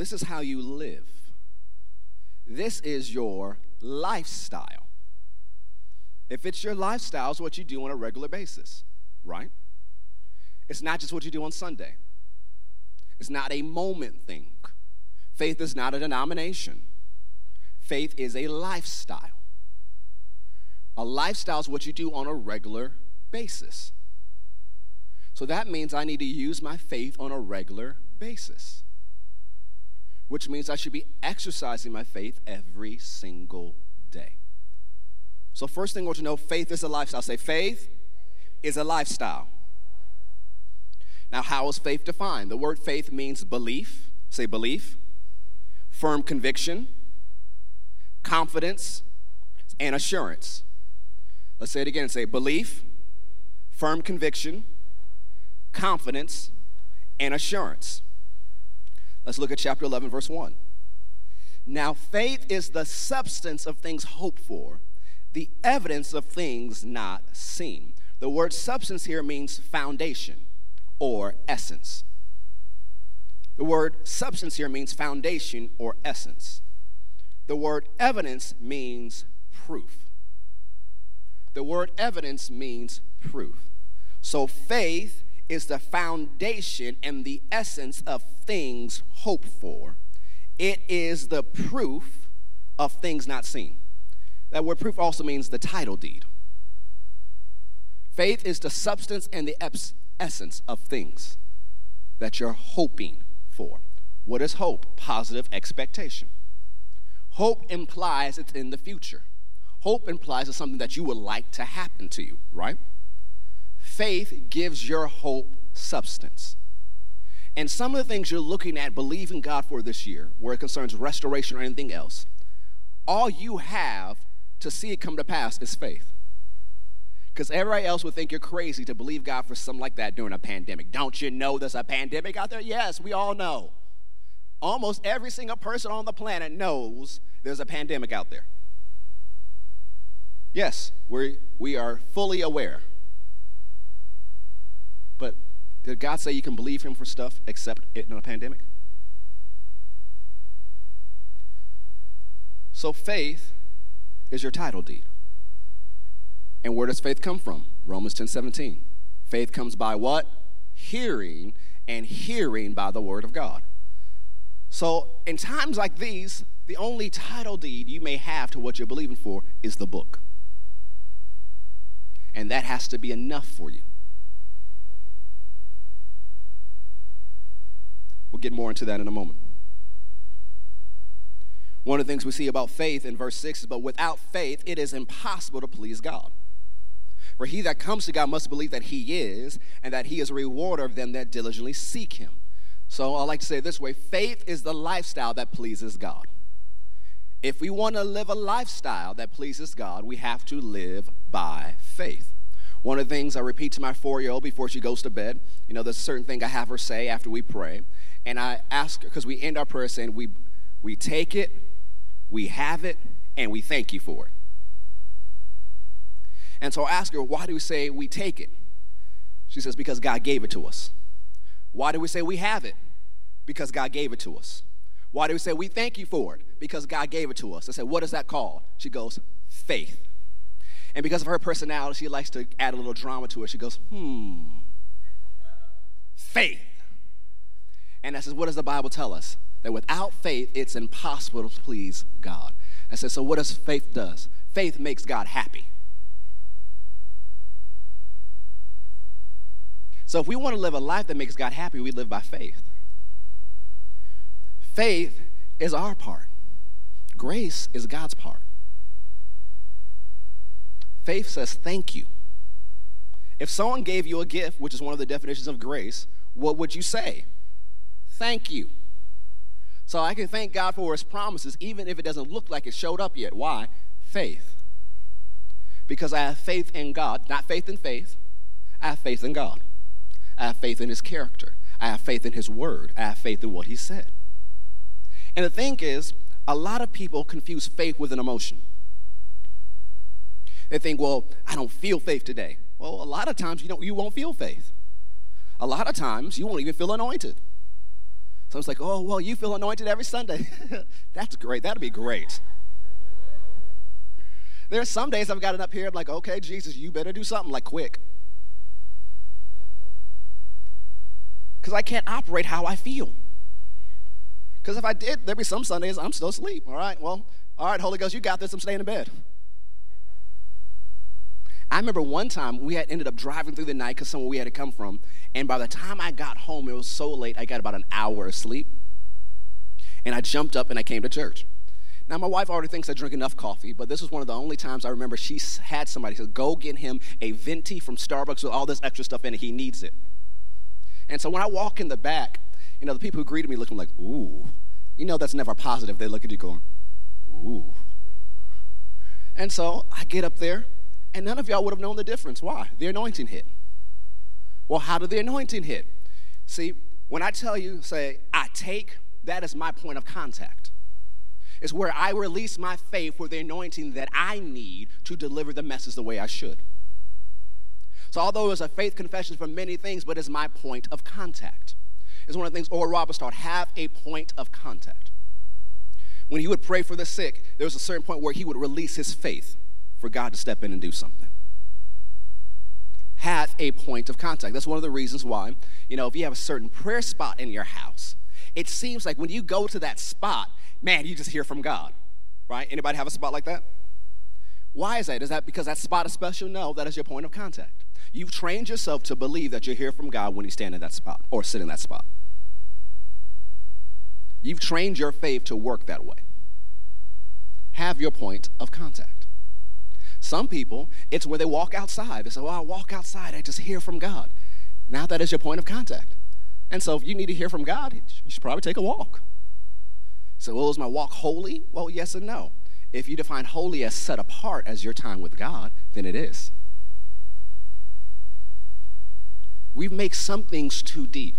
This is how you live. This is your lifestyle. If it's your lifestyle, it's what you do on a regular basis, right? It's not just what you do on Sunday. It's not a moment thing. Faith is not a denomination. Faith is a lifestyle. A lifestyle is what you do on a regular basis. So that means I need to use my faith on a regular basis which means I should be exercising my faith every single day. So, first thing I want to know faith is a lifestyle. Say, faith is a lifestyle. Now, how is faith defined? The word faith means belief. Say, belief, firm conviction, confidence, and assurance. Let's say it again. Say, belief, firm conviction, confidence, and assurance. Let's look at chapter 11, verse 1. Now, faith is the substance of things hoped for, the evidence of things not seen. The word substance here means foundation or essence. The word substance here means foundation or essence. The word evidence means proof. The word evidence means proof. So faith is the foundation and the essence of things hoped for. It is the proof of things not seen. That word proof also means the title deed. Faith is the substance and the essence of things that you're hoping for. What is hope? Positive expectation. Hope implies it's in the future. Hope implies it's something that you would like to happen to you, right? Faith gives your hope substance. And some of the things you're looking at, believing God for this year, where it concerns restoration or anything else, all you have to see it come to pass is faith. Because everybody else would think you're crazy to believe God for something like that during a pandemic. Don't you know there's a pandemic out there? Yes, we all know. Almost every single person on the planet knows there's a pandemic out there. Yes, we we are fully aware. But did God say you can believe Him for stuff except in a pandemic? So faith is your title deed. And where does faith come from? Romans 10 17. Faith comes by what? Hearing, and hearing by the word of God. So, in times like these, the only title deed you may have to what you're believing for is the book. And that has to be enough for you. We'll get more into that in a moment. One of the things we see about faith in verse 6 is, but without faith, it is impossible to please God. For he that comes to God must believe that he is, and that he is a rewarder of them that diligently seek him. So I like to say this way faith is the lifestyle that pleases God. If we want to live a lifestyle that pleases God, we have to live by faith. One of the things I repeat to my four year old before she goes to bed, you know, there's a certain thing I have her say after we pray. And I ask, because we end our prayer saying, we, we take it, we have it, and we thank you for it. And so I ask her, why do we say we take it? She says, because God gave it to us. Why do we say we have it? Because God gave it to us. Why do we say we thank you for it? Because God gave it to us. I said, what is that called? She goes, faith. And because of her personality, she likes to add a little drama to it. She goes, hmm, faith. And I says, what does the Bible tell us? That without faith, it's impossible to please God. I said, so what does faith does? Faith makes God happy. So if we want to live a life that makes God happy, we live by faith. Faith is our part. Grace is God's part. Faith says thank you. If someone gave you a gift, which is one of the definitions of grace, what would you say? Thank you. So I can thank God for his promises, even if it doesn't look like it showed up yet. Why? Faith. Because I have faith in God, not faith in faith. I have faith in God. I have faith in his character. I have faith in his word. I have faith in what he said. And the thing is, a lot of people confuse faith with an emotion. They think, well, I don't feel faith today. Well, a lot of times you don't you won't feel faith. A lot of times you won't even feel anointed. So it's like, oh, well, you feel anointed every Sunday. That's great. That'd be great. There's some days I've gotten up here, I'm like, okay, Jesus, you better do something like quick. Because I can't operate how I feel. Because if I did, there'd be some Sundays I'm still asleep. All right, well, all right, Holy Ghost, you got this. I'm staying in bed. I remember one time we had ended up driving through the night because somewhere we had to come from, and by the time I got home, it was so late, I got about an hour of sleep. And I jumped up and I came to church. Now, my wife already thinks I drink enough coffee, but this was one of the only times I remember she had somebody say, Go get him a venti from Starbucks with all this extra stuff in it. He needs it. And so when I walk in the back, you know, the people who greeted me looking like, Ooh. You know, that's never positive. They look at you going, Ooh. And so I get up there, and none of y'all would have known the difference. Why? The anointing hit. Well, how did the anointing hit? See, when I tell you, say, I take, that is my point of contact. It's where I release my faith for the anointing that I need to deliver the message the way I should. So, although it's a faith confession for many things, but it's my point of contact. It's one of the things Oral Roberts taught have a point of contact. When he would pray for the sick, there was a certain point where he would release his faith for God to step in and do something have a point of contact. That's one of the reasons why, you know, if you have a certain prayer spot in your house, it seems like when you go to that spot, man, you just hear from God, right? Anybody have a spot like that? Why is that? Is that because that spot is special? No, that is your point of contact. You've trained yourself to believe that you hear from God when you stand in that spot or sit in that spot. You've trained your faith to work that way. Have your point of contact. Some people, it's where they walk outside. They say, Well, I walk outside, I just hear from God. Now that is your point of contact. And so if you need to hear from God, you should probably take a walk. So, well, is my walk holy? Well, yes and no. If you define holy as set apart as your time with God, then it is. We make some things too deep.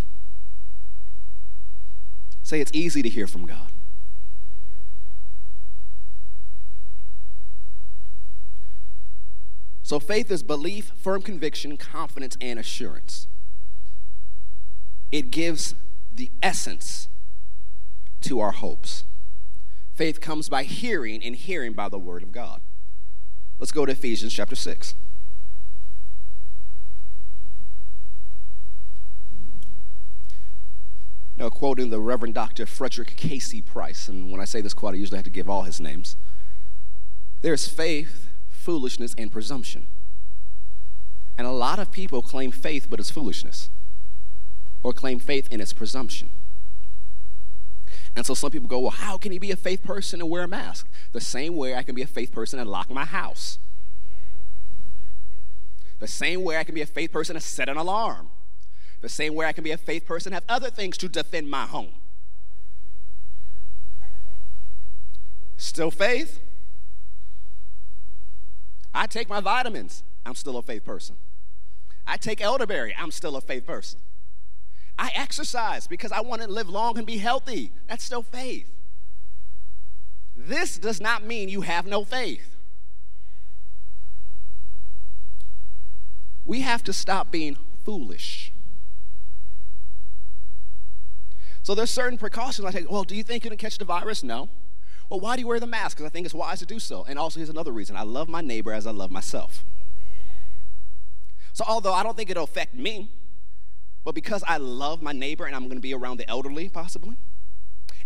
Say it's easy to hear from God. So faith is belief, firm conviction, confidence, and assurance. It gives the essence to our hopes. Faith comes by hearing, and hearing by the word of God. Let's go to Ephesians chapter 6. Now, quoting the Reverend Dr. Frederick K.C. Price, and when I say this quote, I usually have to give all his names. There's faith foolishness, and presumption. And a lot of people claim faith, but it's foolishness, or claim faith and it's presumption. And so some people go, well, how can you be a faith person and wear a mask? The same way I can be a faith person and lock my house. The same way I can be a faith person and set an alarm. The same way I can be a faith person and have other things to defend my home. Still faith, I take my vitamins, I'm still a faith person. I take elderberry, I'm still a faith person. I exercise because I want to live long and be healthy. That's still faith. This does not mean you have no faith. We have to stop being foolish. So there's certain precautions I take. Well, do you think you can catch the virus? No. Well, why do you wear the mask? Because I think it's wise to do so. And also, here's another reason I love my neighbor as I love myself. So, although I don't think it'll affect me, but because I love my neighbor and I'm going to be around the elderly, possibly,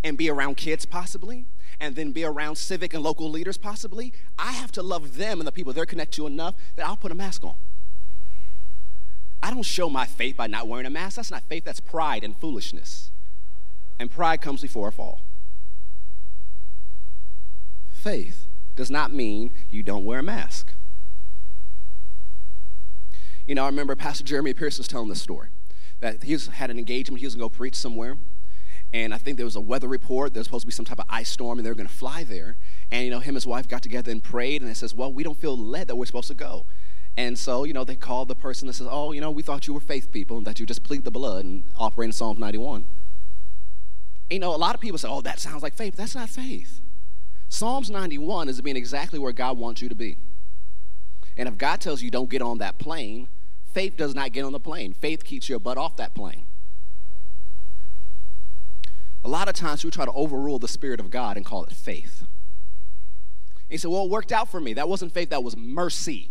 and be around kids, possibly, and then be around civic and local leaders, possibly, I have to love them and the people they're connected to enough that I'll put a mask on. I don't show my faith by not wearing a mask. That's not faith, that's pride and foolishness. And pride comes before a fall faith does not mean you don't wear a mask. You know, I remember Pastor Jeremy Pierce was telling this story that he had an engagement, he was going to go preach somewhere. And I think there was a weather report. There was supposed to be some type of ice storm, and they were going to fly there. And, you know, him and his wife got together and prayed, and they says, well, we don't feel led that we're supposed to go. And so, you know, they called the person that says, oh, you know, we thought you were faith people and that you just plead the blood and operate in Psalms 91. You know, a lot of people say, oh, that sounds like faith. That's not faith. Psalms 91 is being exactly where God wants you to be. And if God tells you don't get on that plane, faith does not get on the plane. Faith keeps your butt off that plane. A lot of times we try to overrule the Spirit of God and call it faith. And he said, Well, it worked out for me. That wasn't faith, that was mercy.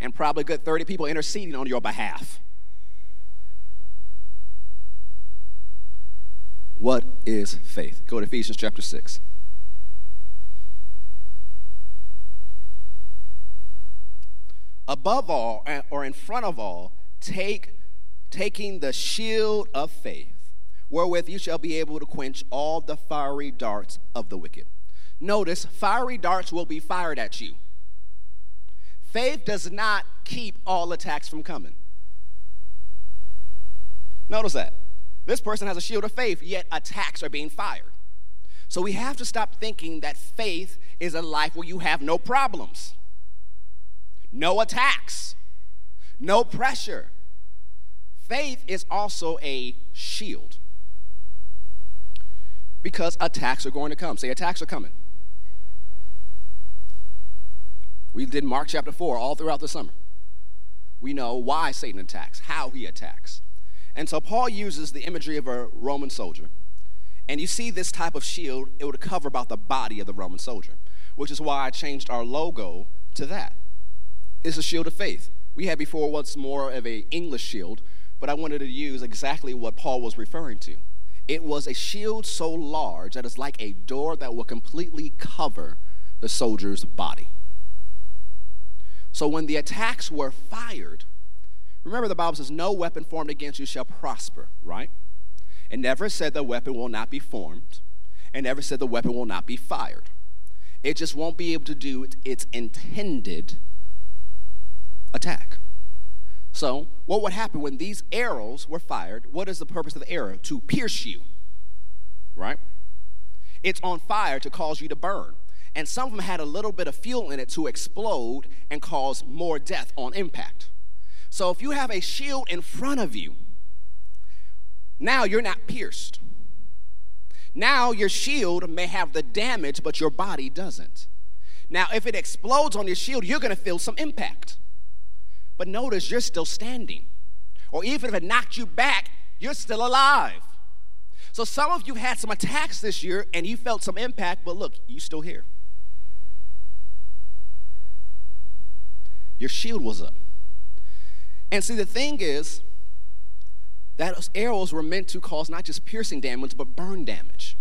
And probably good 30 people interceding on your behalf. What is faith? Go to Ephesians chapter 6. Above all, or in front of all, take taking the shield of faith, wherewith you shall be able to quench all the fiery darts of the wicked. Notice, fiery darts will be fired at you. Faith does not keep all attacks from coming. Notice that. This person has a shield of faith, yet attacks are being fired. So we have to stop thinking that faith is a life where you have no problems, no attacks, no pressure. Faith is also a shield because attacks are going to come. Say, attacks are coming. We did Mark chapter 4 all throughout the summer. We know why Satan attacks, how he attacks. And so Paul uses the imagery of a Roman soldier. And you see this type of shield, it would cover about the body of the Roman soldier, which is why I changed our logo to that. It's a shield of faith. We had before what's more of a English shield, but I wanted to use exactly what Paul was referring to. It was a shield so large that it's like a door that will completely cover the soldier's body. So when the attacks were fired, Remember, the Bible says, No weapon formed against you shall prosper, right? It never said the weapon will not be formed, and never said the weapon will not be fired. It just won't be able to do its intended attack. So, what would happen when these arrows were fired? What is the purpose of the arrow? To pierce you, right? It's on fire to cause you to burn. And some of them had a little bit of fuel in it to explode and cause more death on impact. So if you have a shield in front of you, now you're not pierced. Now your shield may have the damage, but your body doesn't. Now, if it explodes on your shield, you're going to feel some impact. But notice you're still standing. Or even if it knocked you back, you're still alive. So some of you had some attacks this year and you felt some impact, but look, you're still here. Your shield was up. And see, the thing is that arrows were meant to cause not just piercing damage, but burn damage.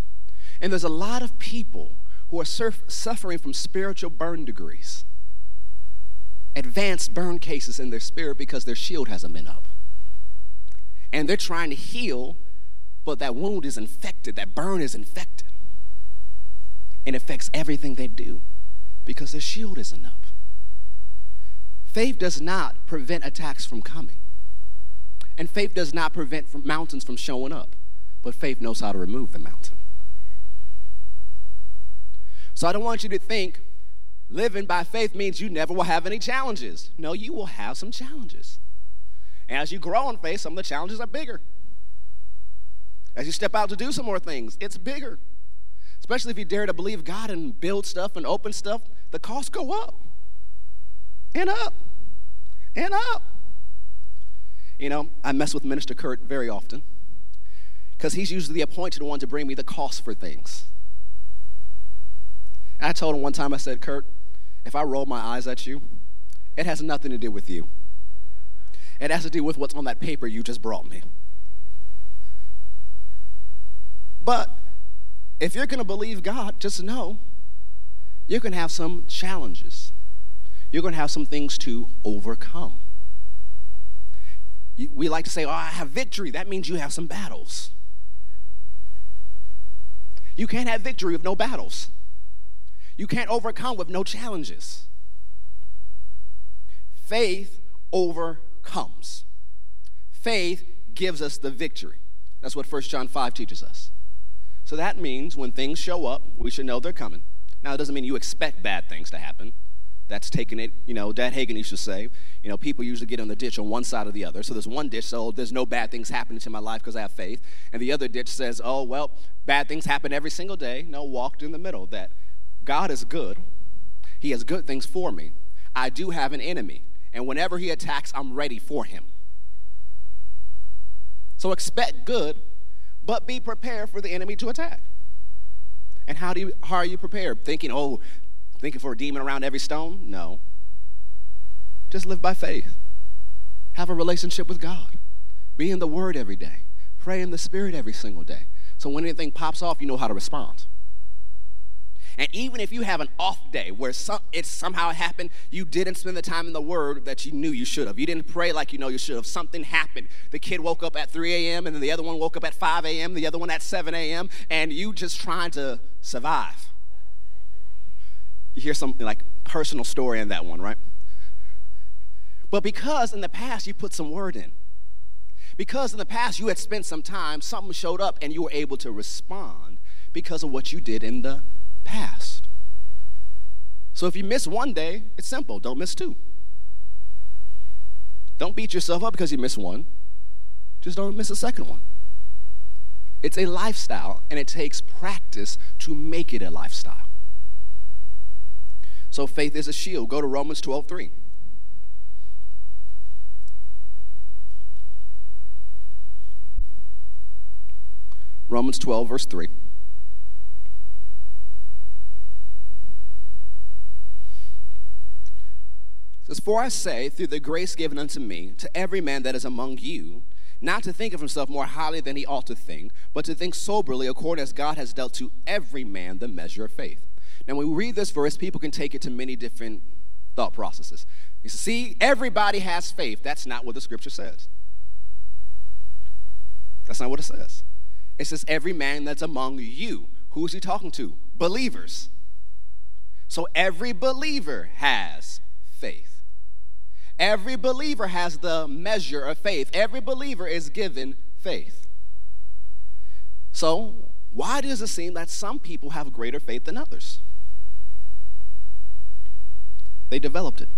And there's a lot of people who are surf- suffering from spiritual burn degrees, advanced burn cases in their spirit because their shield hasn't been up. And they're trying to heal, but that wound is infected, that burn is infected. And affects everything they do because their shield isn't up. Faith does not prevent attacks from coming. And faith does not prevent from mountains from showing up, but faith knows how to remove the mountain. So I don't want you to think living by faith means you never will have any challenges. No, you will have some challenges. And as you grow in faith, some of the challenges are bigger. As you step out to do some more things, it's bigger. Especially if you dare to believe God and build stuff and open stuff, the costs go up and up and up. You know, I mess with Minister Kurt very often because he's usually the appointed one to bring me the cost for things. I told him one time, I said, Kurt, if I roll my eyes at you, it has nothing to do with you. It has to do with what's on that paper you just brought me. But if you're going to believe God, just know you're going to have some challenges you're going to have some things to overcome. We like to say, Oh, I have victory. That means you have some battles. You can't have victory with no battles. You can't overcome with no challenges. Faith overcomes. Faith gives us the victory. That's what 1 John 5 teaches us. So that means when things show up, we should know they're coming. Now, it doesn't mean you expect bad things to happen. That's taking it, you know, Dad Hagin used to say, you know, people usually get in the ditch on one side or the other. So there's one ditch, so there's no bad things happening to my life because I have faith. And the other ditch says, oh, well, bad things happen every single day. No, walked in the middle. That God is good, He has good things for me. I do have an enemy. And whenever he attacks, I'm ready for him. So expect good, but be prepared for the enemy to attack. And how do you how are you prepared? Thinking, oh, thinking for a demon around every stone? No. Just live by faith. Have a relationship with God. Be in the Word every day. Pray in the Spirit every single day. So when anything pops off, you know how to respond. And even if you have an off day where some, it somehow happened, you didn't spend the time in the Word that you knew you should have. You didn't pray like you know you should have. Something happened. The kid woke up at 3 a.m., and then the other one woke up at 5 a.m., the other one at 7 a.m., and you just trying to survive. You hear some like personal story in that one, right? But because in the past you put some word in, because in the past you had spent some time, something showed up and you were able to respond because of what you did in the past. So if you miss one day, it's simple don't miss two. Don't beat yourself up because you miss one, just don't miss a second one. It's a lifestyle, and it takes practice to make it a lifestyle. So faith is a shield. Go to Romans 12 3. Romans 12, verse 3. Says, For I say, through the grace given unto me, to every man that is among you, not to think of himself more highly than he ought to think, but to think soberly according as God has dealt to every man the measure of faith. Now, when we read this verse, people can take it to many different thought processes. You see, everybody has faith. That's not what the scripture says. That's not what it says. It says, every man that's among you. Who is he talking to? Believers. So every believer has faith. Every believer has the measure of faith. Every believer is given faith. So, why does it seem that some people have greater faith than others? They developed it.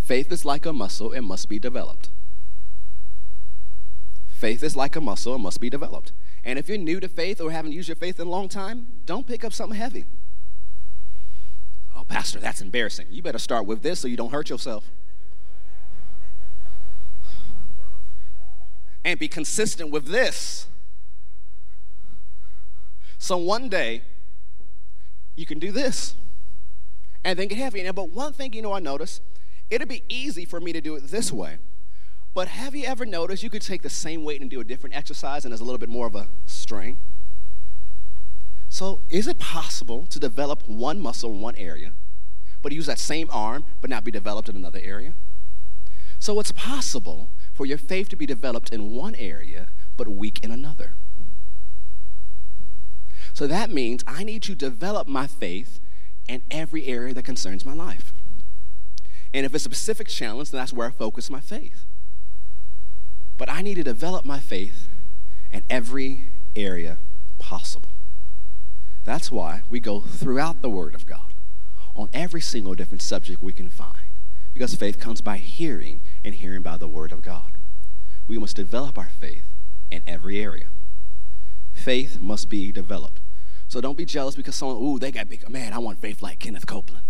Faith is like a muscle, it must be developed. Faith is like a muscle, it must be developed. And if you're new to faith or haven't used your faith in a long time, don't pick up something heavy. Pastor, that's embarrassing. You better start with this so you don't hurt yourself. And be consistent with this. So one day, you can do this and then get heavy. Now, But one thing you know I notice, it'd be easy for me to do it this way. But have you ever noticed you could take the same weight and do a different exercise and there's a little bit more of a strain? So, is it possible to develop one muscle in one area, but use that same arm but not be developed in another area? So, it's possible for your faith to be developed in one area but weak in another. So, that means I need to develop my faith in every area that concerns my life. And if it's a specific challenge, then that's where I focus my faith. But I need to develop my faith in every area possible. That's why we go throughout the Word of God on every single different subject we can find. Because faith comes by hearing, and hearing by the Word of God. We must develop our faith in every area. Faith must be developed. So don't be jealous because someone, ooh, they got big. Man, I want faith like Kenneth Copeland.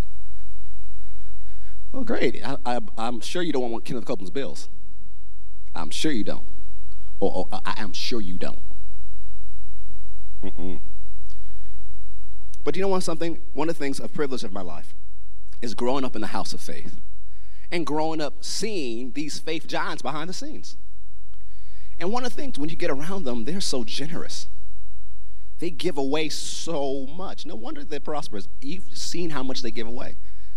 Well, great. I, am sure you don't want Kenneth Copeland's bills. I'm sure you don't. Or, or I am sure you don't. Mm-mm. But you know what, something? One of the things of privilege of my life is growing up in the house of faith and growing up seeing these faith giants behind the scenes. And one of the things, when you get around them, they're so generous. They give away so much. No wonder they're prosperous. You've seen how much they give away.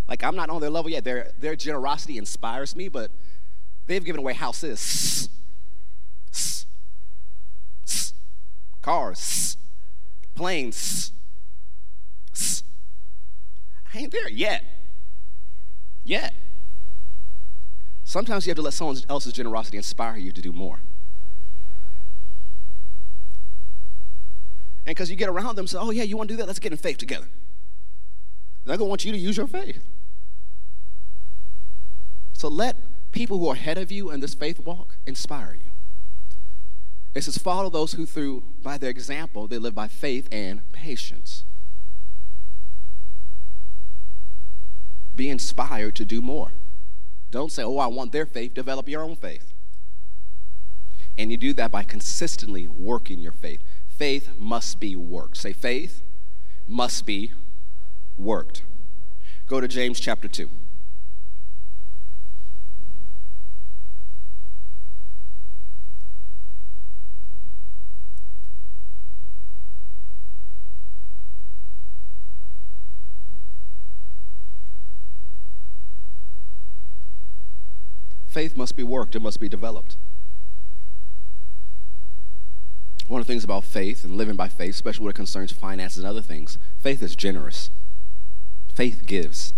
Like, I'm not on their level yet. Their, their generosity inspires me, but they've given away houses, cars, planes, I ain't there yet. Yet. Sometimes you have to let someone else's generosity inspire you to do more. And because you get around them, say, oh, yeah, you want to do that? Let's get in faith together. They're going to want you to use your faith. So let people who are ahead of you in this faith walk inspire you. It says, follow those who, through by their example, they live by faith and patience. Be inspired to do more. Don't say, oh, I want their faith. Develop your own faith. And you do that by consistently working your faith. Faith must be worked. Say, faith must be worked. Go to James chapter 2. Faith must be worked, it must be developed. One of the things about faith and living by faith, especially when it concerns finances and other things, faith is generous. Faith gives.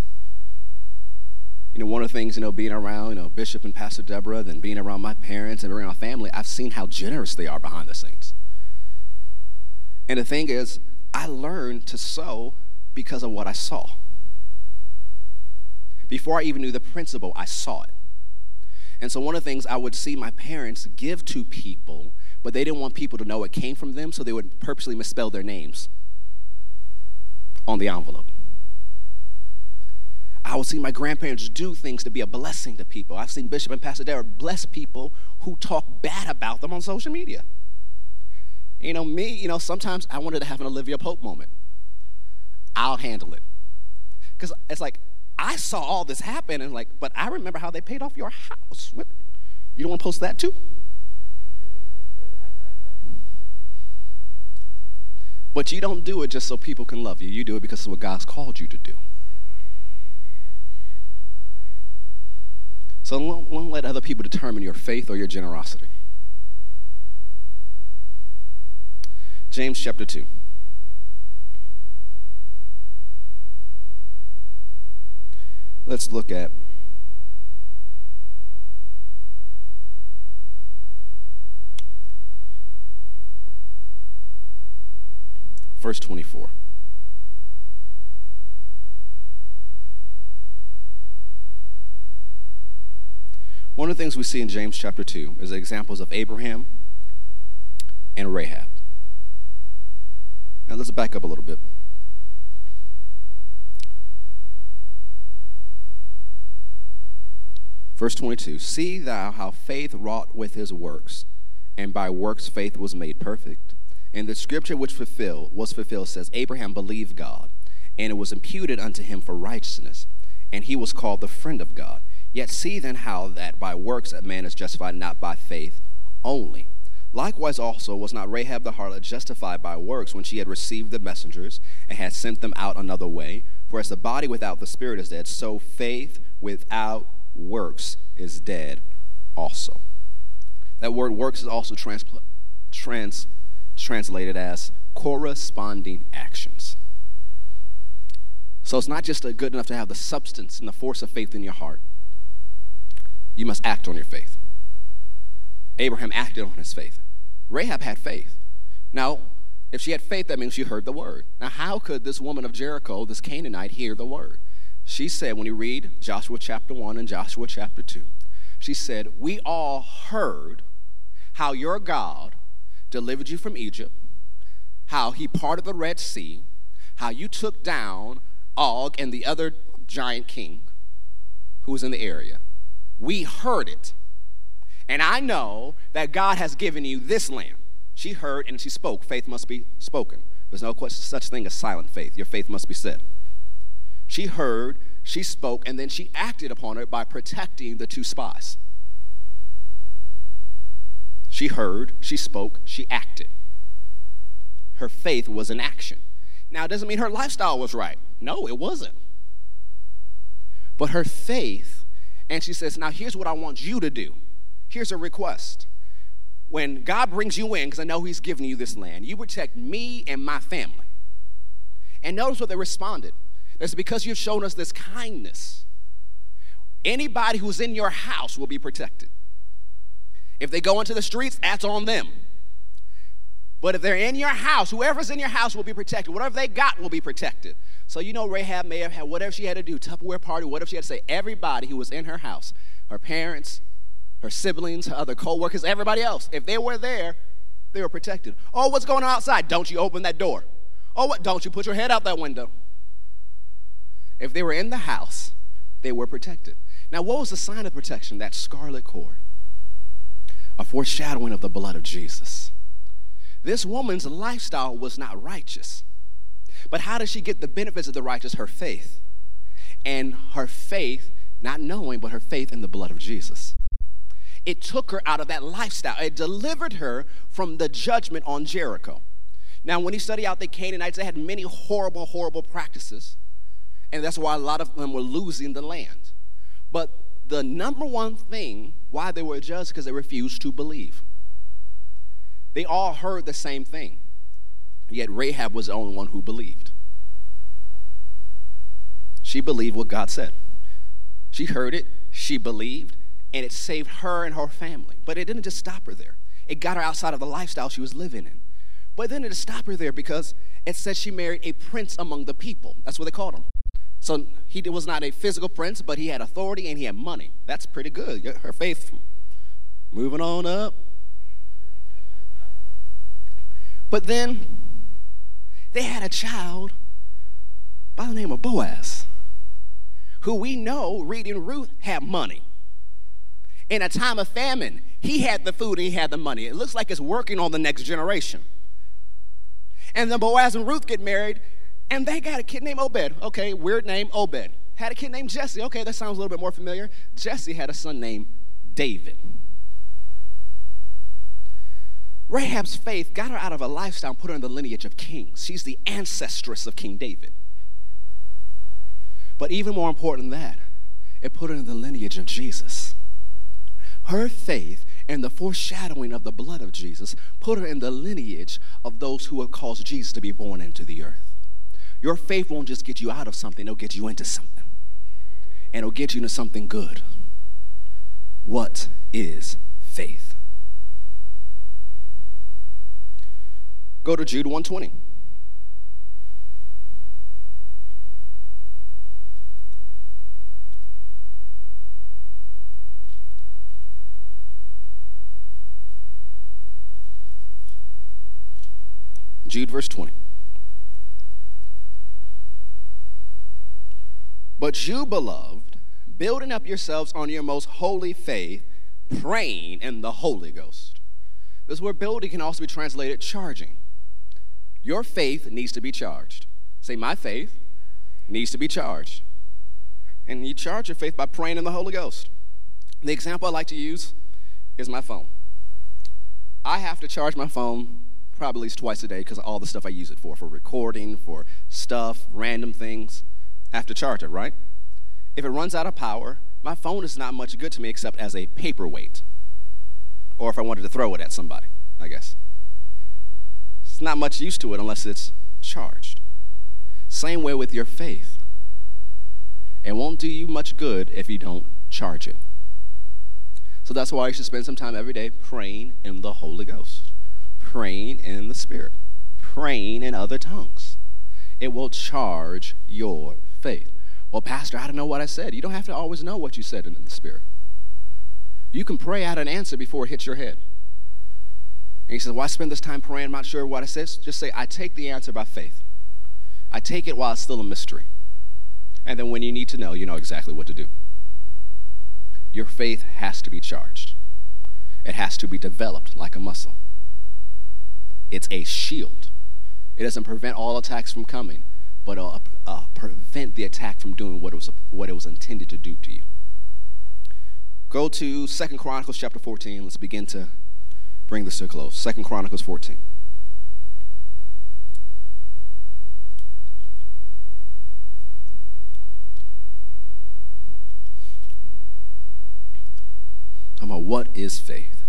You know, one of the things, you know, being around, you know, Bishop and Pastor Deborah, then being around my parents and around my family, I've seen how generous they are behind the scenes. And the thing is, I learned to sow because of what I saw. Before I even knew the principle, I saw it. And so one of the things I would see my parents give to people, but they didn't want people to know it came from them, so they would purposely misspell their names on the envelope. I would see my grandparents do things to be a blessing to people. I've seen Bishop and Pastor Deborah bless people who talk bad about them on social media. You know, me, you know, sometimes I wanted to have an Olivia Pope moment. I'll handle it. Because it's like, I saw all this happen and like, but I remember how they paid off your house. What? You don't want to post that too? But you don't do it just so people can love you. You do it because it's what God's called you to do. So don't, don't let other people determine your faith or your generosity. James chapter 2. Let's look at verse 24. One of the things we see in James chapter 2 is examples of Abraham and Rahab. Now let's back up a little bit. Verse 22 See thou how faith wrought with his works, and by works faith was made perfect. And the scripture which fulfilled was fulfilled says, Abraham believed God, and it was imputed unto him for righteousness, and he was called the friend of God. Yet see then how that by works a man is justified not by faith only. Likewise also was not Rahab the harlot justified by works when she had received the messengers and had sent them out another way? For as the body without the spirit is dead, so faith without works is dead also. That word works is also trans, trans, translated as corresponding actions. So it's not just good enough to have the substance and the force of faith in your heart. You must act on your faith. Abraham acted on his faith. Rahab had faith. Now, if she had faith, that means she heard the word. Now, how could this woman of Jericho, this Canaanite, hear the word? She said, when you read Joshua chapter 1 and Joshua chapter 2, she said, We all heard how your God delivered you from Egypt, how he parted the Red Sea, how you took down Og and the other giant king who was in the area. We heard it. And I know that God has given you this land. She heard and she spoke. Faith must be spoken. There's no such thing as silent faith. Your faith must be said. She heard, she spoke, and then she acted upon it by protecting the two spies. She heard, she spoke, she acted. Her faith was in action. Now, it doesn't mean her lifestyle was right. No, it wasn't. But her faith, and she says, Now, here's what I want you to do. Here's a request. When God brings you in, because I know He's giving you this land, you protect me and my family. And notice what they responded. It's because you've shown us this kindness. Anybody who's in your house will be protected. If they go into the streets, that's on them. But if they're in your house, whoever's in your house will be protected. Whatever they got will be protected. So you know Rahab may have had whatever she had to do, Tupperware party, whatever she had to say. Everybody who was in her house, her parents, her siblings, her other co-workers, everybody else, if they were there, they were protected. Oh, what's going on outside? Don't you open that door. Oh, what? Don't you put your head out that window. If they were in the house, they were protected. Now, what was the sign of protection? That scarlet cord, a foreshadowing of the blood of Jesus. This woman's lifestyle was not righteous. But how does she get the benefits of the righteous? Her faith. And her faith, not knowing, but her faith in the blood of Jesus. It took her out of that lifestyle. It delivered her from the judgment on Jericho. Now, when you study out the Canaanites, they had many horrible, horrible practices. And that's why a lot of them were losing the land. But the number one thing why they were judged because they refused to believe. They all heard the same thing, yet Rahab was the only one who believed. She believed what God said. She heard it, she believed, and it saved her and her family. But it didn't just stop her there, it got her outside of the lifestyle she was living in. But then it didn't her there because it said she married a prince among the people. That's what they called him. So he was not a physical prince, but he had authority and he had money. That's pretty good. Her faith moving on up. But then they had a child by the name of Boaz, who we know, reading Ruth, had money. In a time of famine, he had the food and he had the money. It looks like it's working on the next generation. And then Boaz and Ruth get married, and they got a kid named Obed. Okay, weird name, Obed. Had a kid named Jesse. Okay, that sounds a little bit more familiar. Jesse had a son named David. Rahab's faith got her out of a lifestyle put her in the lineage of kings. She's the ancestress of King David. But even more important than that, it put her in the lineage of Jesus. Her faith and the foreshadowing of the blood of Jesus put her in the lineage of those who have caused Jesus to be born into the earth. Your faith won't just get you out of something, it'll get you into something. And it'll get you into something good. What is faith? Go to Jude 120. Jude verse 20. But you, beloved, building up yourselves on your most holy faith, praying in the Holy Ghost. This word building can also be translated charging. Your faith needs to be charged. Say, my faith needs to be charged. And you charge your faith by praying in the Holy Ghost. The example I like to use is my phone. I have to charge my phone probably at least twice a day because of all the stuff I use it for, for recording, for stuff, random things. Have to charge it, right? If it runs out of power, my phone is not much good to me except as a paperweight. Or if I wanted to throw it at somebody, I guess. It's not much use to it unless it's charged. Same way with your faith. It won't do you much good if you don't charge it. So that's why you should spend some time every day praying in the Holy Ghost, praying in the Spirit, praying in other tongues. It will charge your faith. Well, Pastor, I don't know what I said. You don't have to always know what you said in the Spirit. You can pray out an answer before it hits your head. And he says, Why spend this time praying? I'm not sure what it says. Just say, I take the answer by faith. I take it while it's still a mystery. And then when you need to know, you know exactly what to do. Your faith has to be charged, it has to be developed like a muscle. It's a shield. It doesn't prevent all attacks from coming, but it'll uh, prevent the attack from doing what it, was, what it was intended to do to you. Go to Second Chronicles chapter 14. Let's begin to bring this to a close. Second Chronicles 14. Talking about what is faith?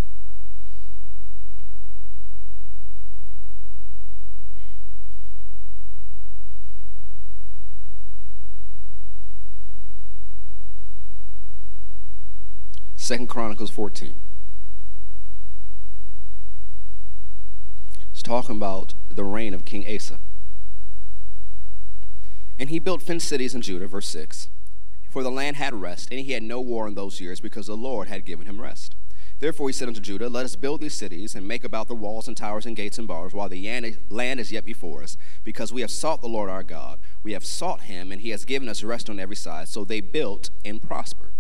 Second Chronicles 14. It's talking about the reign of King Asa. And he built fenced cities in Judah, verse 6. For the land had rest, and he had no war in those years because the Lord had given him rest. Therefore he said unto Judah, Let us build these cities and make about the walls and towers and gates and bars while the land is yet before us, because we have sought the Lord our God. We have sought him, and he has given us rest on every side. So they built and prospered.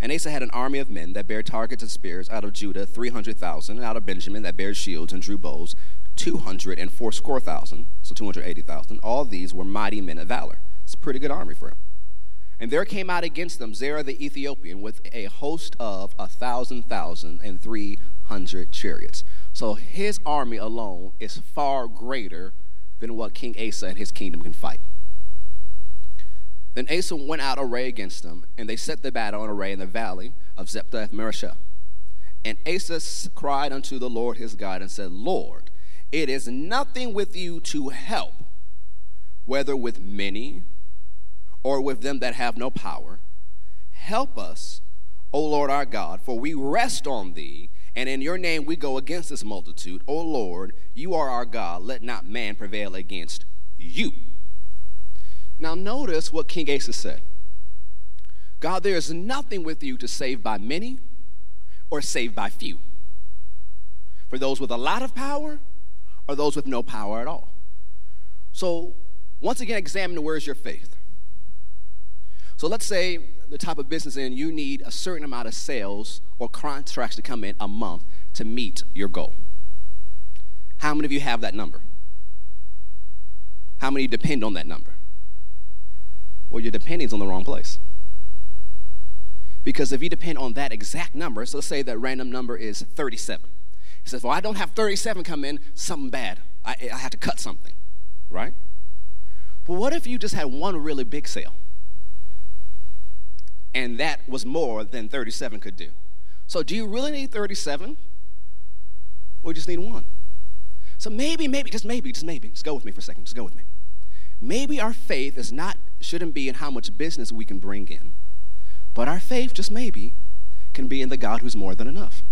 And Asa had an army of men that bare targets and spears out of Judah, 300,000, and out of Benjamin that bare shields and drew bows, 200 and fourscore thousand, so 280,000. All these were mighty men of valor. It's a pretty good army for him. And there came out against them Zerah the Ethiopian with a host of a thousand thousand and three hundred chariots. So his army alone is far greater than what King Asa and his kingdom can fight. Then Asa went out array against them, and they set the battle in array in the valley of Zephath Mareshah. And Asa cried unto the Lord his God and said, Lord, it is nothing with you to help, whether with many or with them that have no power. Help us, O Lord our God, for we rest on thee, and in your name we go against this multitude. O Lord, you are our God. Let not man prevail against you. Now, notice what King Asa said God, there is nothing with you to save by many or save by few. For those with a lot of power or those with no power at all. So, once again, examine where's your faith. So let's say the type of business in you need a certain amount of sales or contracts to come in a month to meet your goal. How many of you have that number? How many depend on that number? Well, your depending's on the wrong place. Because if you depend on that exact number, so let's say that random number is 37. He says, Well, I don't have 37 come in, something bad. I, I have to cut something, right? Well, what if you just had one really big sale? and that was more than 37 could do. So, do you really need 37? Or you just need one? So, maybe, maybe, just maybe, just maybe, just go with me for a second, just go with me. Maybe our faith is not, shouldn't be in how much business we can bring in, but our faith, just maybe, can be in the God who's more than enough.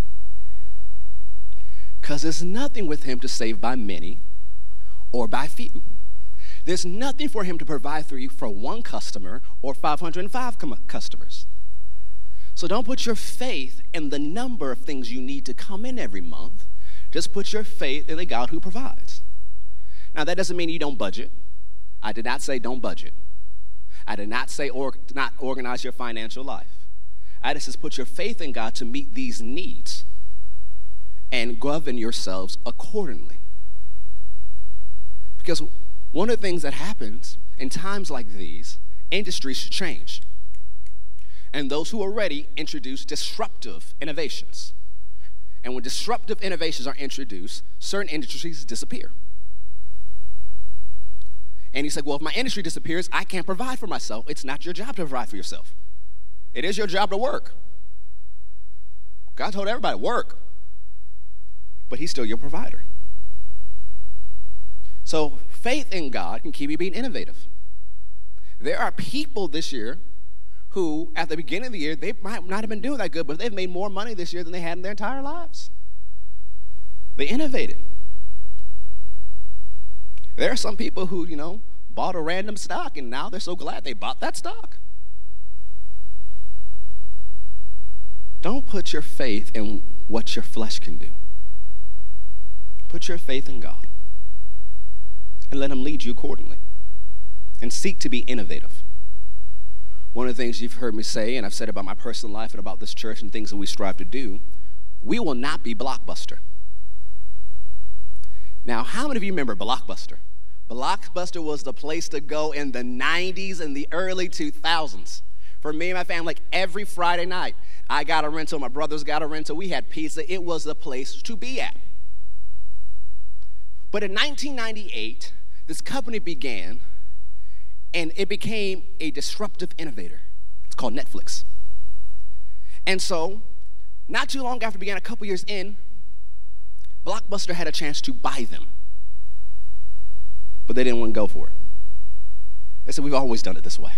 Because there's nothing with Him to save by many or by few. There's nothing for him to provide for you for one customer or 505 customers. So don't put your faith in the number of things you need to come in every month. Just put your faith in the God who provides. Now, that doesn't mean you don't budget. I did not say don't budget. I did not say or, not organize your financial life. I just said put your faith in God to meet these needs and govern yourselves accordingly. Because one of the things that happens in times like these, industries change. And those who are ready introduce disruptive innovations. And when disruptive innovations are introduced, certain industries disappear. And he said, Well, if my industry disappears, I can't provide for myself. It's not your job to provide for yourself, it is your job to work. God told everybody, work. But he's still your provider. So faith in God can keep you being innovative. There are people this year who, at the beginning of the year, they might not have been doing that good, but they've made more money this year than they had in their entire lives. They innovated. There are some people who, you know, bought a random stock and now they're so glad they bought that stock. Don't put your faith in what your flesh can do. Put your faith in God and let Him lead you accordingly. And seek to be innovative. One of the things you've heard me say, and I've said about my personal life and about this church and things that we strive to do, we will not be Blockbuster. Now, how many of you remember Blockbuster? Blockbuster was the place to go in the 90s and the early 2000s. For me and my family, like every Friday night, I got a rental, my brothers got a rental, we had pizza. It was the place to be at. But in 1998, this company began and it became a disruptive innovator. It's called Netflix. And so, not too long after it began, a couple years in, Blockbuster had a chance to buy them, but they didn't want to go for it. They said, We've always done it this way.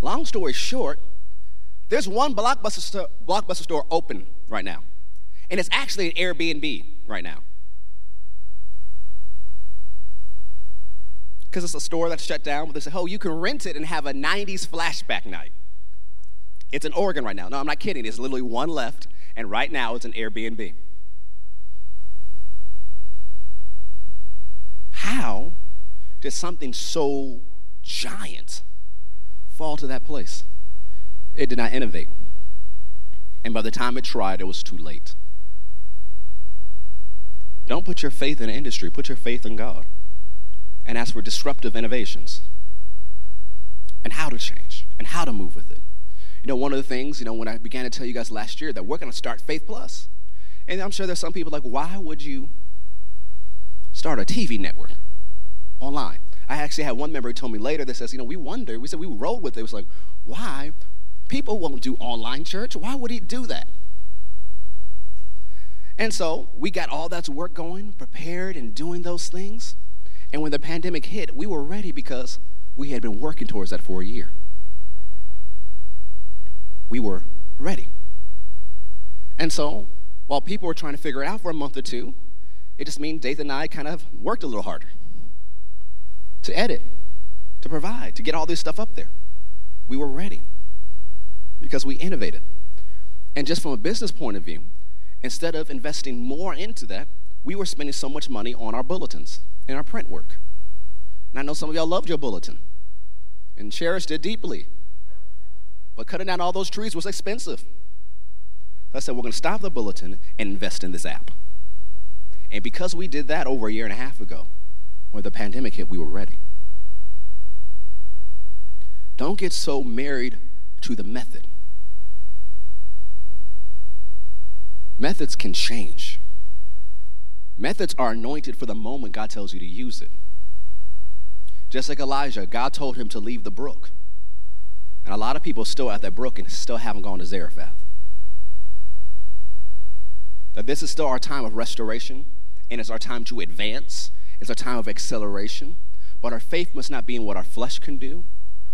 Long story short, there's one blockbuster, st- blockbuster store open right now, and it's actually an Airbnb right now. Because it's a store that's shut down, but they said, Oh, you can rent it and have a 90s flashback night. It's in Oregon right now. No, I'm not kidding. There's literally one left, and right now it's an Airbnb. How did something so giant fall to that place? It did not innovate. And by the time it tried, it was too late. Don't put your faith in industry, put your faith in God and ask for disruptive innovations and how to change and how to move with it. You know, one of the things, you know, when I began to tell you guys last year that we're going to start Faith Plus, and I'm sure there's some people like, why would you start a TV network online? I actually had one member who told me later that says, you know, we wonder, we said we rolled with it. It was like, why? People won't do online church. Why would he do that? And so we got all that work going, prepared and doing those things. And when the pandemic hit, we were ready because we had been working towards that for a year. We were ready. And so while people were trying to figure it out for a month or two, it just means Dathan and I kind of worked a little harder to edit, to provide, to get all this stuff up there. We were ready because we innovated. And just from a business point of view, instead of investing more into that, we were spending so much money on our bulletins and our print work. And I know some of y'all loved your bulletin and cherished it deeply. But cutting down all those trees was expensive. So I said, we're going to stop the bulletin and invest in this app. And because we did that over a year and a half ago, when the pandemic hit, we were ready. Don't get so married to the method. Methods can change. Methods are anointed for the moment God tells you to use it. Just like Elijah, God told him to leave the brook. And a lot of people still at that brook and still haven't gone to Zarephath. That this is still our time of restoration and it's our time to advance. It's our time of acceleration. But our faith must not be in what our flesh can do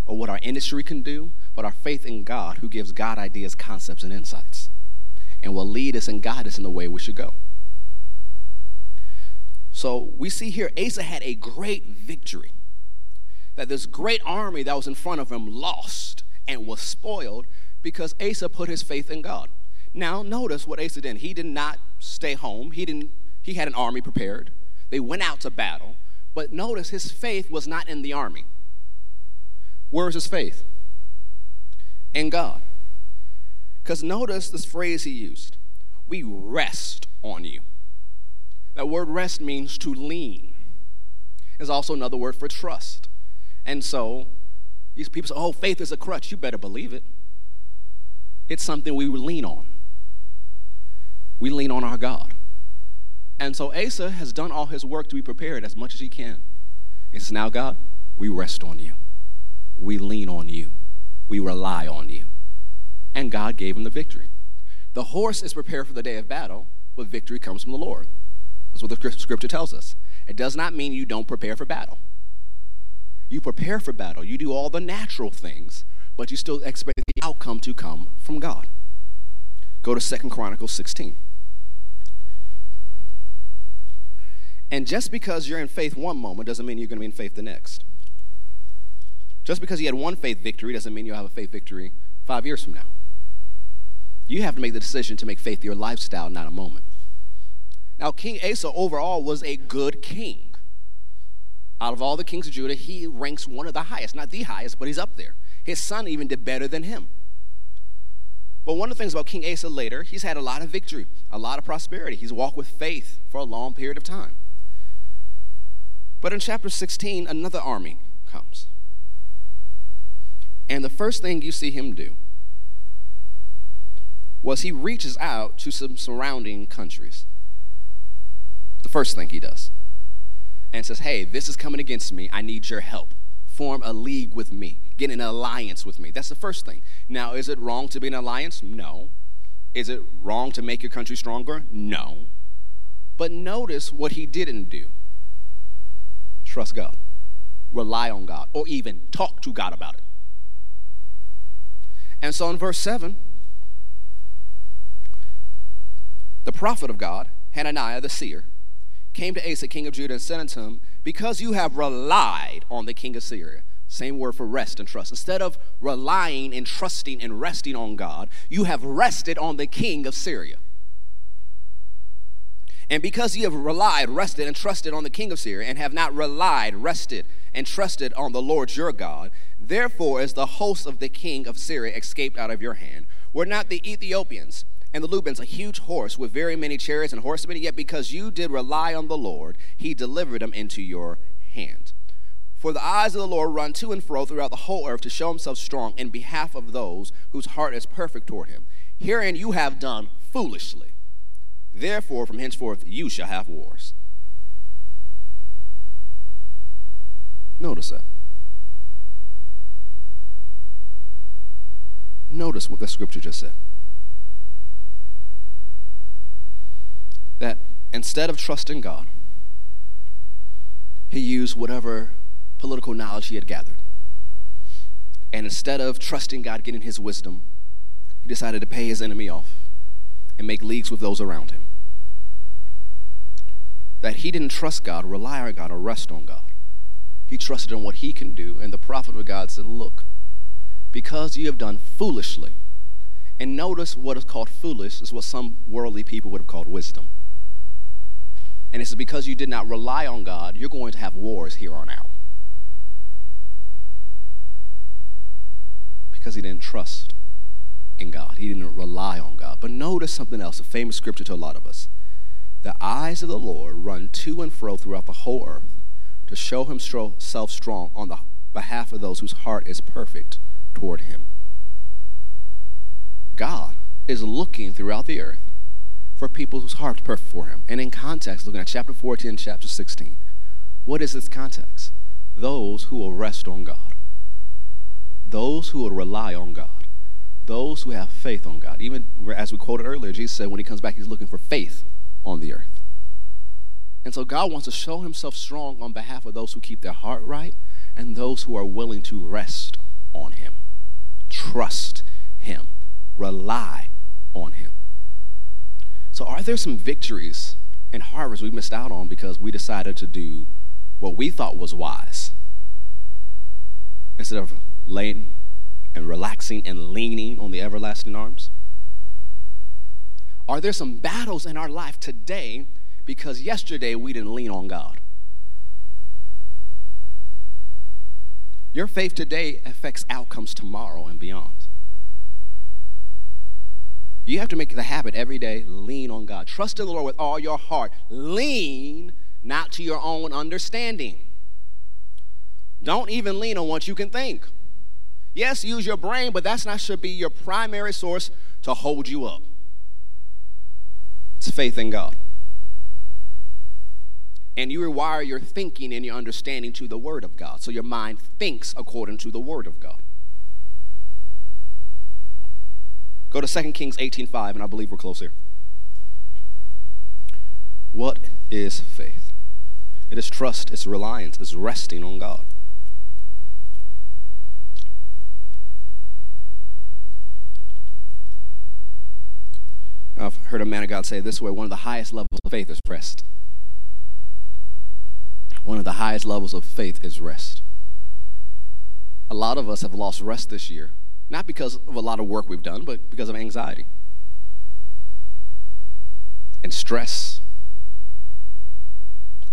or what our industry can do, but our faith in God who gives God ideas, concepts, and insights and will lead us and guide us in the way we should go. So we see here Asa had a great victory. That this great army that was in front of him lost and was spoiled because Asa put his faith in God. Now notice what Asa did. He did not stay home. He didn't he had an army prepared. They went out to battle, but notice his faith was not in the army. Where is his faith? In God. Because notice this phrase he used we rest on you. That word rest means to lean. Is also another word for trust. And so, these people say, oh, faith is a crutch. You better believe it. It's something we lean on. We lean on our God. And so Asa has done all his work to be prepared as much as he can. He says, now, God, we rest on you. We lean on you. We rely on you. And God gave him the victory. The horse is prepared for the day of battle, but victory comes from the Lord. That's what the scripture tells us. It does not mean you don't prepare for battle. You prepare for battle, you do all the natural things, but you still expect the outcome to come from God. Go to Second Chronicles 16. And just because you're in faith one moment doesn't mean you're going to be in faith the next. Just because you had one faith victory doesn't mean you'll have a faith victory five years from now. You have to make the decision to make faith your lifestyle, not a moment. Now, King Asa overall was a good king. Out of all the kings of Judah, he ranks one of the highest. Not the highest, but he's up there. His son even did better than him. But one of the things about King Asa later, he's had a lot of victory, a lot of prosperity. He's walked with faith for a long period of time. But in chapter 16, another army comes. And the first thing you see him do was he reaches out to some surrounding countries. The first thing he does. And says, Hey, this is coming against me. I need your help. Form a league with me. Get an alliance with me. That's the first thing. Now, is it wrong to be an alliance? No. Is it wrong to make your country stronger? No. But notice what he didn't do trust God, rely on God, or even talk to God about it. And so in verse 7, the prophet of God, Hananiah the seer, came to Asa, king of Judah, and said unto him, Because you have relied on the king of Syria. Same word for rest and trust. Instead of relying and trusting and resting on God, you have rested on the king of Syria. And because you have relied, rested, and trusted on the king of Syria, and have not relied, rested, and trusted on the Lord your God, therefore is the host of the king of Syria escaped out of your hand. Were not the Ethiopians and the Lubians a huge horse with very many chariots and horsemen? Yet because you did rely on the Lord, he delivered them into your hand. For the eyes of the Lord run to and fro throughout the whole earth to show himself strong in behalf of those whose heart is perfect toward him. Herein you have done foolishly. Therefore, from henceforth, you shall have wars. Notice that. Notice what the scripture just said. That instead of trusting God, he used whatever political knowledge he had gathered. And instead of trusting God, getting his wisdom, he decided to pay his enemy off and make leagues with those around him. That he didn't trust God, rely on God, or rest on God. He trusted in what he can do. And the prophet of God said, Look, because you have done foolishly, and notice what is called foolish is what some worldly people would have called wisdom. And it's because you did not rely on God, you're going to have wars here on out. Because he didn't trust in God, he didn't rely on God. But notice something else, a famous scripture to a lot of us. The eyes of the Lord run to and fro throughout the whole earth to show himself strong on the behalf of those whose heart is perfect toward him. God is looking throughout the earth for people whose heart's perfect for him. And in context, looking at chapter 14 and chapter 16, what is this context? Those who will rest on God. Those who will rely on God. Those who have faith on God. Even as we quoted earlier, Jesus said when he comes back, he's looking for faith on the earth. And so God wants to show himself strong on behalf of those who keep their heart right and those who are willing to rest on him, trust him, rely on him. So, are there some victories and harvests we missed out on because we decided to do what we thought was wise instead of laying and relaxing and leaning on the everlasting arms? Are there some battles in our life today because yesterday we didn't lean on God. Your faith today affects outcomes tomorrow and beyond. You have to make the habit every day lean on God. Trust in the Lord with all your heart. Lean not to your own understanding. Don't even lean on what you can think. Yes, use your brain, but that's not should be your primary source to hold you up. It's faith in God and you rewire your thinking and your understanding to the Word of God. So your mind thinks according to the Word of God. Go to 2 Kings 18:5, and I believe we're close here. What is faith? It is trust, it's reliance, it's resting on God. I've heard a man of God say this way one of the highest levels of faith is rest one of the highest levels of faith is rest. A lot of us have lost rest this year, not because of a lot of work we've done, but because of anxiety and stress.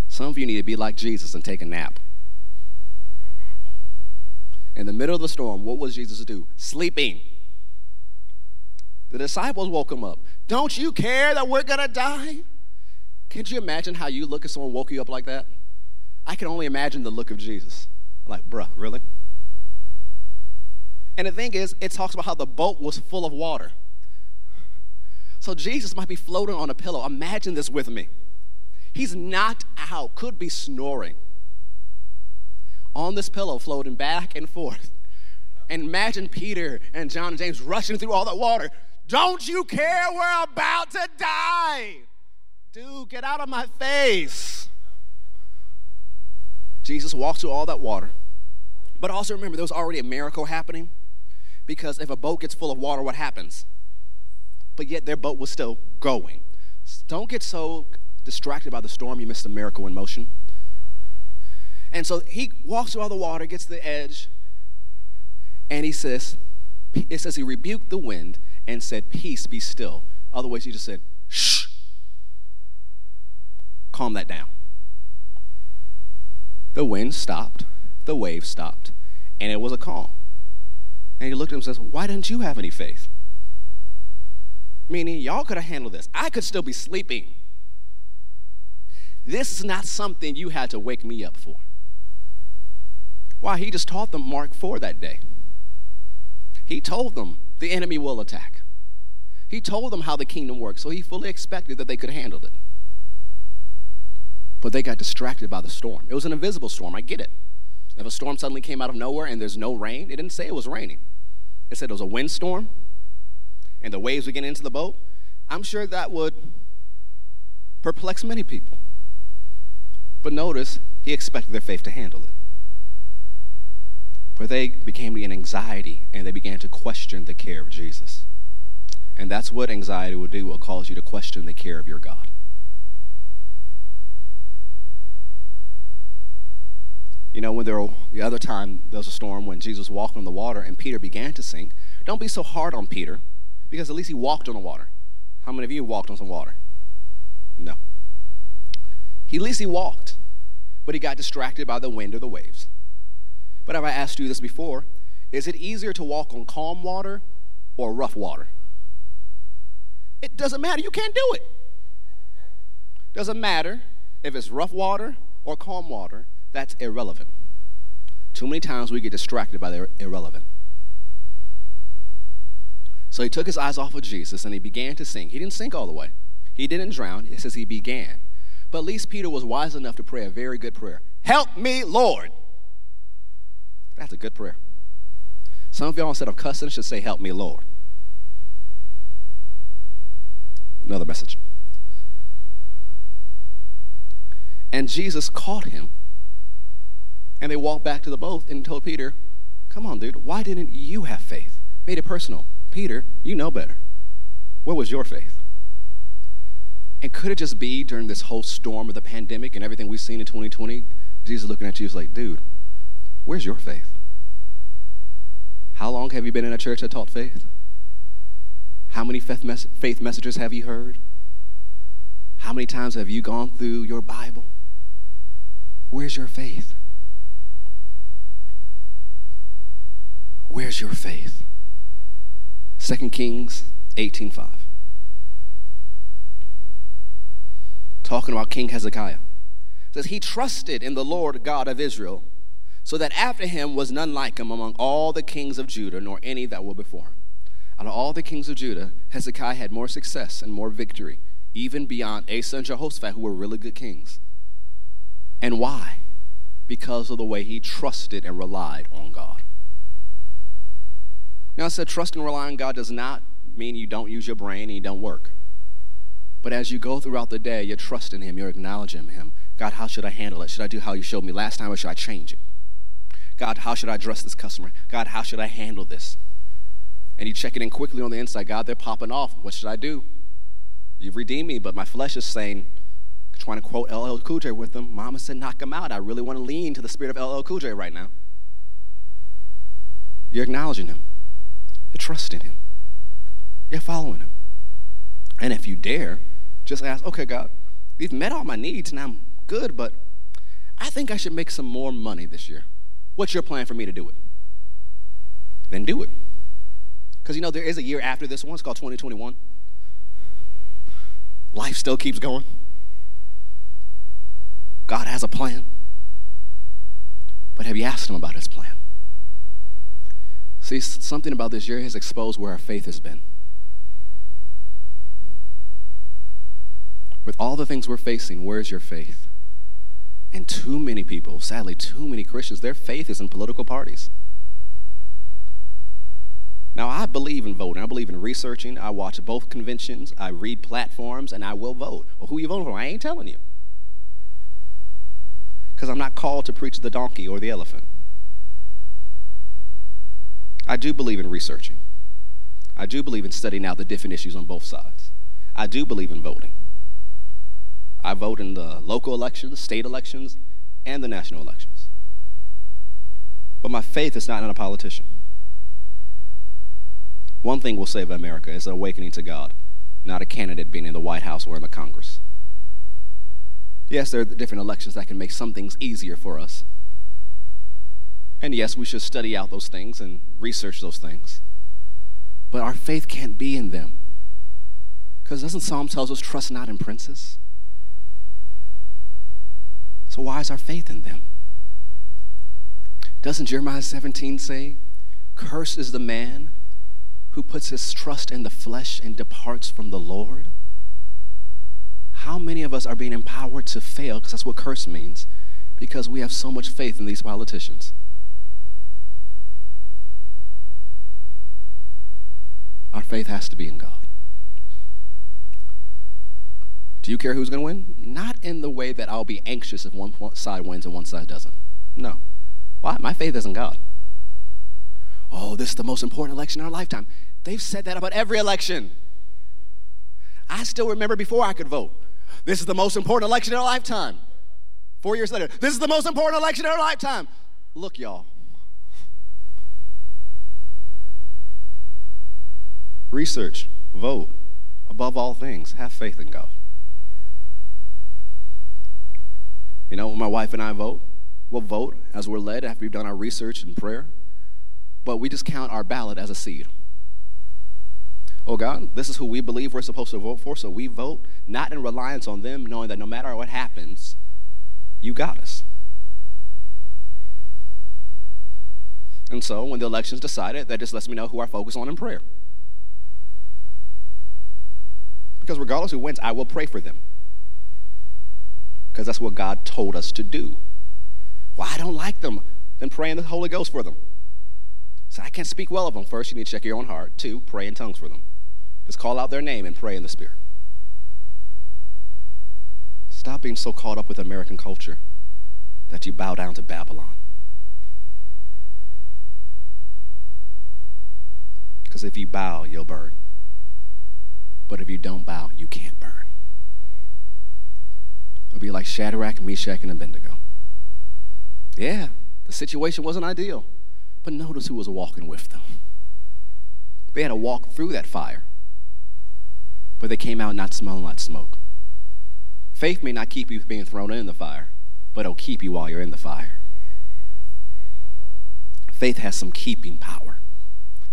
Some of you need to be like Jesus and take a nap. In the middle of the storm, what was Jesus do? Sleeping. The disciples woke him up. Don't you care that we're going to die? Can't you imagine how you look if someone woke you up like that? I can only imagine the look of Jesus. Like, bruh, really? And the thing is, it talks about how the boat was full of water. So Jesus might be floating on a pillow. Imagine this with me. He's knocked out, could be snoring on this pillow, floating back and forth. And imagine Peter and John and James rushing through all that water. Don't you care? We're about to die. Dude, get out of my face. Jesus walked through all that water. But also remember, there was already a miracle happening because if a boat gets full of water, what happens? But yet their boat was still going. Don't get so distracted by the storm, you miss the miracle in motion. And so he walks through all the water, gets to the edge, and he says, it says he rebuked the wind and said, Peace, be still. Otherwise, he just said, Shh. Calm that down. The wind stopped, the wave stopped, and it was a calm. And he looked at him and says, Why didn't you have any faith? Meaning, y'all could have handled this. I could still be sleeping. This is not something you had to wake me up for. Why? He just taught them Mark 4 that day. He told them the enemy will attack. He told them how the kingdom works, so he fully expected that they could handle it. But they got distracted by the storm. It was an invisible storm, I get it. If a storm suddenly came out of nowhere and there's no rain, it didn't say it was raining. It said it was a windstorm and the waves were getting into the boat. I'm sure that would perplex many people. But notice, he expected their faith to handle it. But they became an anxiety and they began to question the care of Jesus. And that's what anxiety will do, will cause you to question the care of your God. You know, when there were, the other time there was a storm when Jesus walked on the water and Peter began to sink, don't be so hard on Peter because at least he walked on the water. How many of you walked on some water? No. He, at least he walked, but he got distracted by the wind or the waves. But have I asked you this before? Is it easier to walk on calm water or rough water? It doesn't matter. You can't do it. Doesn't matter if it's rough water or calm water. That's irrelevant. Too many times we get distracted by the irrelevant. So he took his eyes off of Jesus and he began to sink. He didn't sink all the way. He didn't drown. It says he began. But at least Peter was wise enough to pray a very good prayer. Help me, Lord. That's a good prayer. Some of y'all, instead of cussing, should say, Help me, Lord. Another message. And Jesus caught him, and they walked back to the boat and told Peter, Come on, dude, why didn't you have faith? Made it personal. Peter, you know better. Where was your faith? And could it just be during this whole storm of the pandemic and everything we've seen in 2020, Jesus looking at you is like, dude, where's your faith? How long have you been in a church that taught faith? How many faith, mes- faith messages have you heard? How many times have you gone through your Bible? Where's your faith? Where's your faith? 2 Kings 18:5. Talking about King Hezekiah. Says he trusted in the Lord God of Israel, so that after him was none like him among all the kings of Judah, nor any that were before him. Out of all the kings of Judah, Hezekiah had more success and more victory, even beyond Asa and Jehoshaphat, who were really good kings. And why? Because of the way he trusted and relied on God. Now, I said trust and rely on God does not mean you don't use your brain and you don't work. But as you go throughout the day, you're trusting Him, you're acknowledging Him. God, how should I handle it? Should I do how you showed me last time or should I change it? God, how should I address this customer? God, how should I handle this? And you check it in quickly on the inside. God, they're popping off. What should I do? You've redeemed me, but my flesh is saying, trying to quote LL Cool J with them. Mama said, knock him out. I really want to lean to the spirit of LL Cool J right now. You're acknowledging him. You're trusting Him. You're following Him. And if you dare, just ask, okay, God, you've met all my needs and I'm good, but I think I should make some more money this year. What's your plan for me to do it? Then do it. Because you know, there is a year after this one, it's called 2021. Life still keeps going. God has a plan. But have you asked Him about His plan? See, something about this year has exposed where our faith has been. With all the things we're facing, where's your faith? And too many people, sadly, too many Christians, their faith is in political parties. Now, I believe in voting. I believe in researching. I watch both conventions. I read platforms, and I will vote. Well, who you voting for? I ain't telling you. Because I'm not called to preach the donkey or the elephant. I do believe in researching. I do believe in studying out the different issues on both sides. I do believe in voting. I vote in the local elections, state elections, and the national elections. But my faith is not in a politician. One thing will save America is an awakening to God, not a candidate being in the White House or in the Congress. Yes, there are different elections that can make some things easier for us. And yes, we should study out those things and research those things. But our faith can't be in them. Because doesn't Psalm tells us trust not in princes? So why is our faith in them? Doesn't Jeremiah 17 say, Cursed is the man who puts his trust in the flesh and departs from the Lord? How many of us are being empowered to fail, because that's what curse means, because we have so much faith in these politicians? Our faith has to be in God. Do you care who's going to win? Not in the way that I'll be anxious if one side wins and one side doesn't. No. Why? My faith is in God. Oh, this is the most important election in our lifetime. They've said that about every election. I still remember before I could vote. This is the most important election in our lifetime. Four years later, this is the most important election in our lifetime. Look, y'all. Research, vote. Above all things, have faith in God. You know, when my wife and I vote, we'll vote as we're led after we've done our research and prayer, but we just count our ballot as a seed. Oh God, this is who we believe we're supposed to vote for, so we vote not in reliance on them, knowing that no matter what happens, you got us. And so when the election's decided, that just lets me know who I focus on in prayer. Because regardless who wins, I will pray for them because that's what God told us to do. Well, I don't like them. Then pray in the Holy Ghost for them. So I can't speak well of them. First, you need to check your own heart. Two, pray in tongues for them. Just call out their name and pray in the Spirit. Stop being so caught up with American culture that you bow down to Babylon. Because if you bow, you'll burn. But if you don't bow, you can't burn. It'll be like Shadrach, Meshach, and Abednego. Yeah, the situation wasn't ideal, but notice who was walking with them. They had to walk through that fire, but they came out not smelling like smoke. Faith may not keep you from being thrown in the fire, but it'll keep you while you're in the fire. Faith has some keeping power,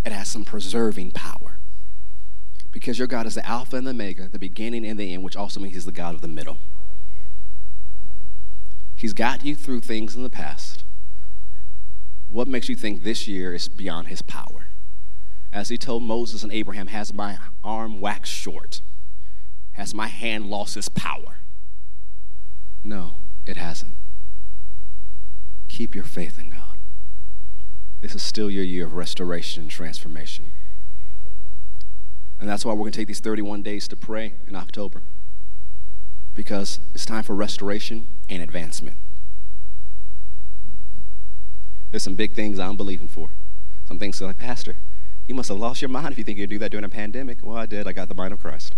it has some preserving power. Because your God is the Alpha and the Omega, the beginning and the end, which also means He's the God of the middle. He's got you through things in the past. What makes you think this year is beyond his power? As he told Moses and Abraham, has my arm waxed short? Has my hand lost its power? No, it hasn't. Keep your faith in God. This is still your year of restoration and transformation. And that's why we're going to take these 31 days to pray in October because it's time for restoration and advancement. There's some big things I'm believing for. Some things like, Pastor, you must have lost your mind if you think you'd do that during a pandemic. Well, I did. I got the mind of Christ.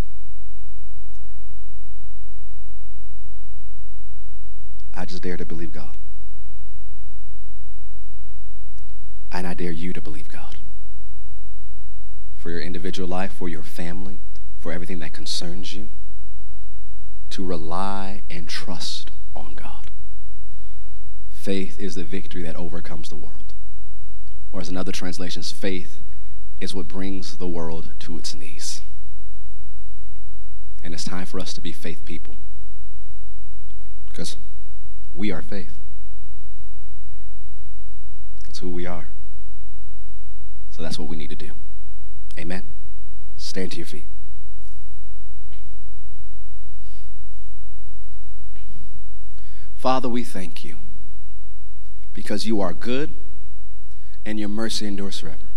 I just dare to believe God. And I dare you to believe God. For your individual life, for your family, for everything that concerns you to rely and trust on God. Faith is the victory that overcomes the world. Or as another translation says, faith is what brings the world to its knees. And it's time for us to be faith people. Because we are faith. That's who we are. So that's what we need to do. Amen. Stand to your feet. Father, we thank you because you are good and your mercy endures forever.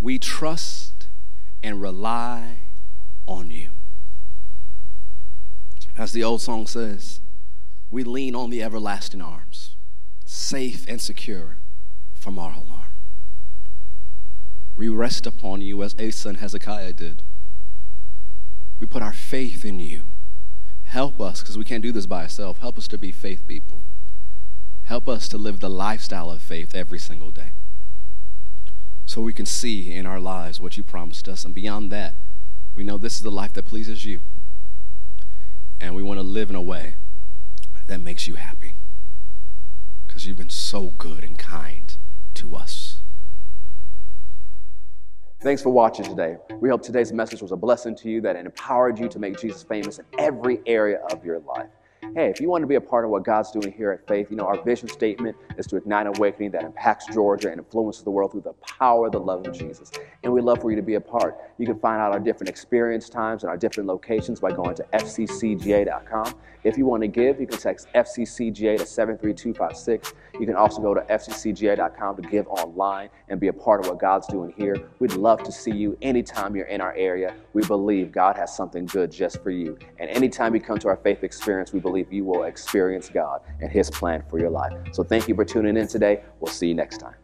We trust and rely on you. As the old song says, we lean on the everlasting arms, safe and secure from our alarm. We rest upon you as Asa and Hezekiah did. We put our faith in you Help us, because we can't do this by ourselves. Help us to be faith people. Help us to live the lifestyle of faith every single day. So we can see in our lives what you promised us. And beyond that, we know this is the life that pleases you. And we want to live in a way that makes you happy. Because you've been so good and kind to us. Thanks for watching today. We hope today's message was a blessing to you that it empowered you to make Jesus famous in every area of your life. Hey, if you want to be a part of what God's doing here at Faith, you know, our vision statement is to ignite awakening that impacts Georgia and influences the world through the power of the love of Jesus. And we'd love for you to be a part. You can find out our different experience times and our different locations by going to fccga.com. If you want to give, you can text FCCGA to 73256. You can also go to fccga.com to give online and be a part of what God's doing here. We'd love to see you anytime you're in our area. We believe God has something good just for you. And anytime you come to our faith experience, we believe you will experience God and His plan for your life. So thank you for tuning in today. We'll see you next time.